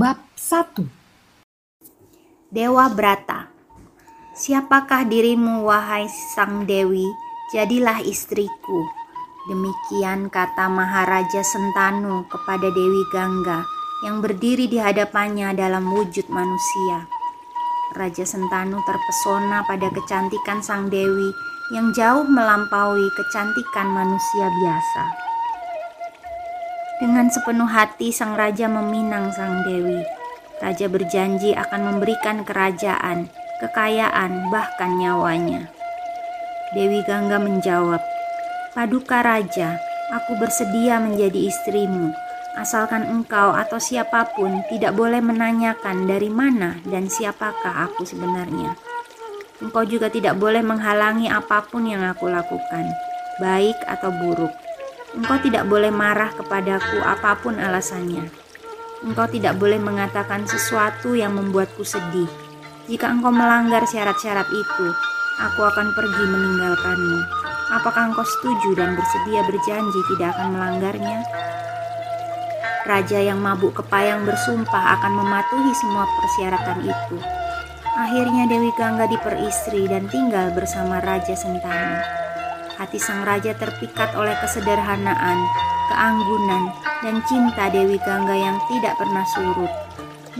Bab 1 Dewa Brata Siapakah dirimu wahai sang dewi? Jadilah istriku. Demikian kata Maharaja Sentanu kepada Dewi Gangga yang berdiri di hadapannya dalam wujud manusia. Raja Sentanu terpesona pada kecantikan sang dewi yang jauh melampaui kecantikan manusia biasa. Dengan sepenuh hati sang raja meminang sang dewi. Raja berjanji akan memberikan kerajaan, kekayaan, bahkan nyawanya. Dewi Gangga menjawab, Paduka Raja, aku bersedia menjadi istrimu, asalkan engkau atau siapa pun tidak boleh menanyakan dari mana dan siapakah aku sebenarnya. Engkau juga tidak boleh menghalangi apa pun yang aku lakukan, baik atau buruk. Engkau tidak boleh marah kepadaku apa pun alasannya. Engkau tidak boleh mengatakan sesuatu yang membuatku sedih. Jika engkau melanggar syarat-syarat itu, aku akan pergi meninggalkanmu. Apakah engkau setuju dan bersedia berjanji tidak akan melanggarnya? Raja yang mabuk kepayang bersumpah akan mematuhi semua persyaratan itu. Akhirnya Dewi Gangga diperistri dan tinggal bersama Raja Sentani. Hati sang raja terpikat oleh kesederhanaan, keanggunan, dan cinta Dewi Gangga yang tidak pernah surut.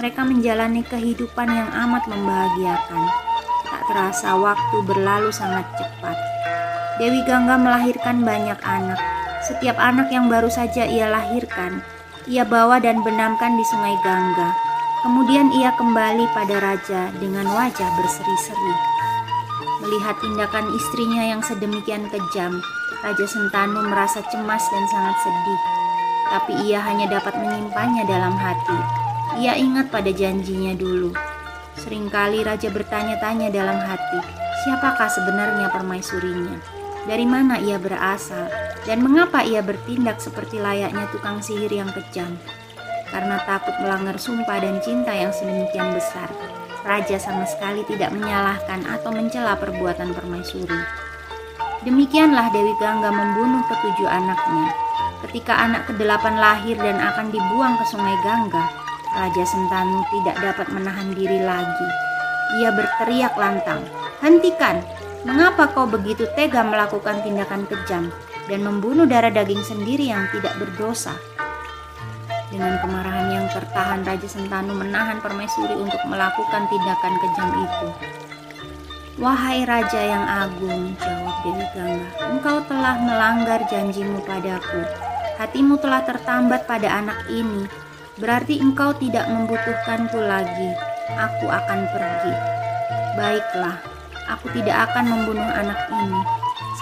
Mereka menjalani kehidupan yang amat membahagiakan. Tak terasa waktu berlalu sangat cepat. Dewi Gangga melahirkan banyak anak. Setiap anak yang baru saja ia lahirkan, ia bawa dan benamkan di sungai Gangga. Kemudian ia kembali pada raja dengan wajah berseri-seri. Melihat tindakan istrinya yang sedemikian kejam, Raja Sentanu merasa cemas dan sangat sedih. Tapi ia hanya dapat menyimpannya dalam hati. Ia ingat pada janjinya dulu. Seringkali Raja bertanya-tanya dalam hati, siapakah sebenarnya permaisurinya? Dari mana ia berasal? Dan mengapa ia bertindak seperti layaknya tukang sihir yang kejam? Karena takut melanggar sumpah dan cinta yang sedemikian besar. Raja sama sekali tidak menyalahkan atau mencela perbuatan permaisuri. Demikianlah Dewi Gangga membunuh ketujuh anaknya. Ketika anak kedelapan lahir dan akan dibuang ke sungai Gangga, Raja Sentanu tidak dapat menahan diri lagi. Ia berteriak lantang, Hentikan! Mengapa kau begitu tega melakukan tindakan kejam dan membunuh darah daging sendiri yang tidak berdosa? Dengan kemarahan yang tertahan, Raja Sentanu menahan permaisuri untuk melakukan tindakan kejam itu. Wahai Raja yang agung, jawab Dewi Gangga, engkau telah melanggar janjimu padaku. Hatimu telah tertambat pada anak ini. Berarti engkau tidak membutuhkanku lagi. Aku akan pergi. Baiklah, aku tidak akan membunuh anak ini.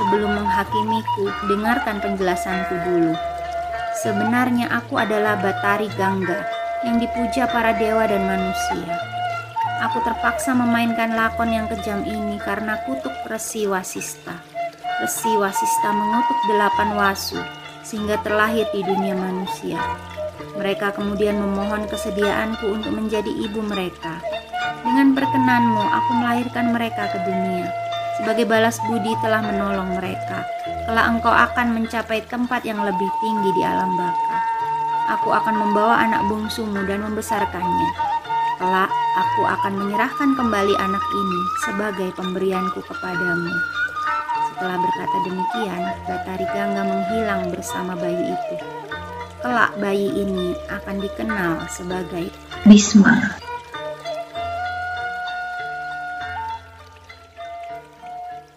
Sebelum menghakimiku, dengarkan penjelasanku dulu. Sebenarnya aku adalah Batari Gangga yang dipuja para dewa dan manusia. Aku terpaksa memainkan lakon yang kejam ini karena kutuk Resi Wasista. Resi Wasista mengutuk delapan wasu sehingga terlahir di dunia manusia. Mereka kemudian memohon kesediaanku untuk menjadi ibu mereka. Dengan berkenanmu, aku melahirkan mereka ke dunia. Sebagai balas budi telah menolong mereka kelak engkau akan mencapai tempat yang lebih tinggi di alam baka. Aku akan membawa anak bungsumu dan membesarkannya. Kelak aku akan menyerahkan kembali anak ini sebagai pemberianku kepadamu. Setelah berkata demikian, Batari Gangga menghilang bersama bayi itu. Kelak bayi ini akan dikenal sebagai Bisma.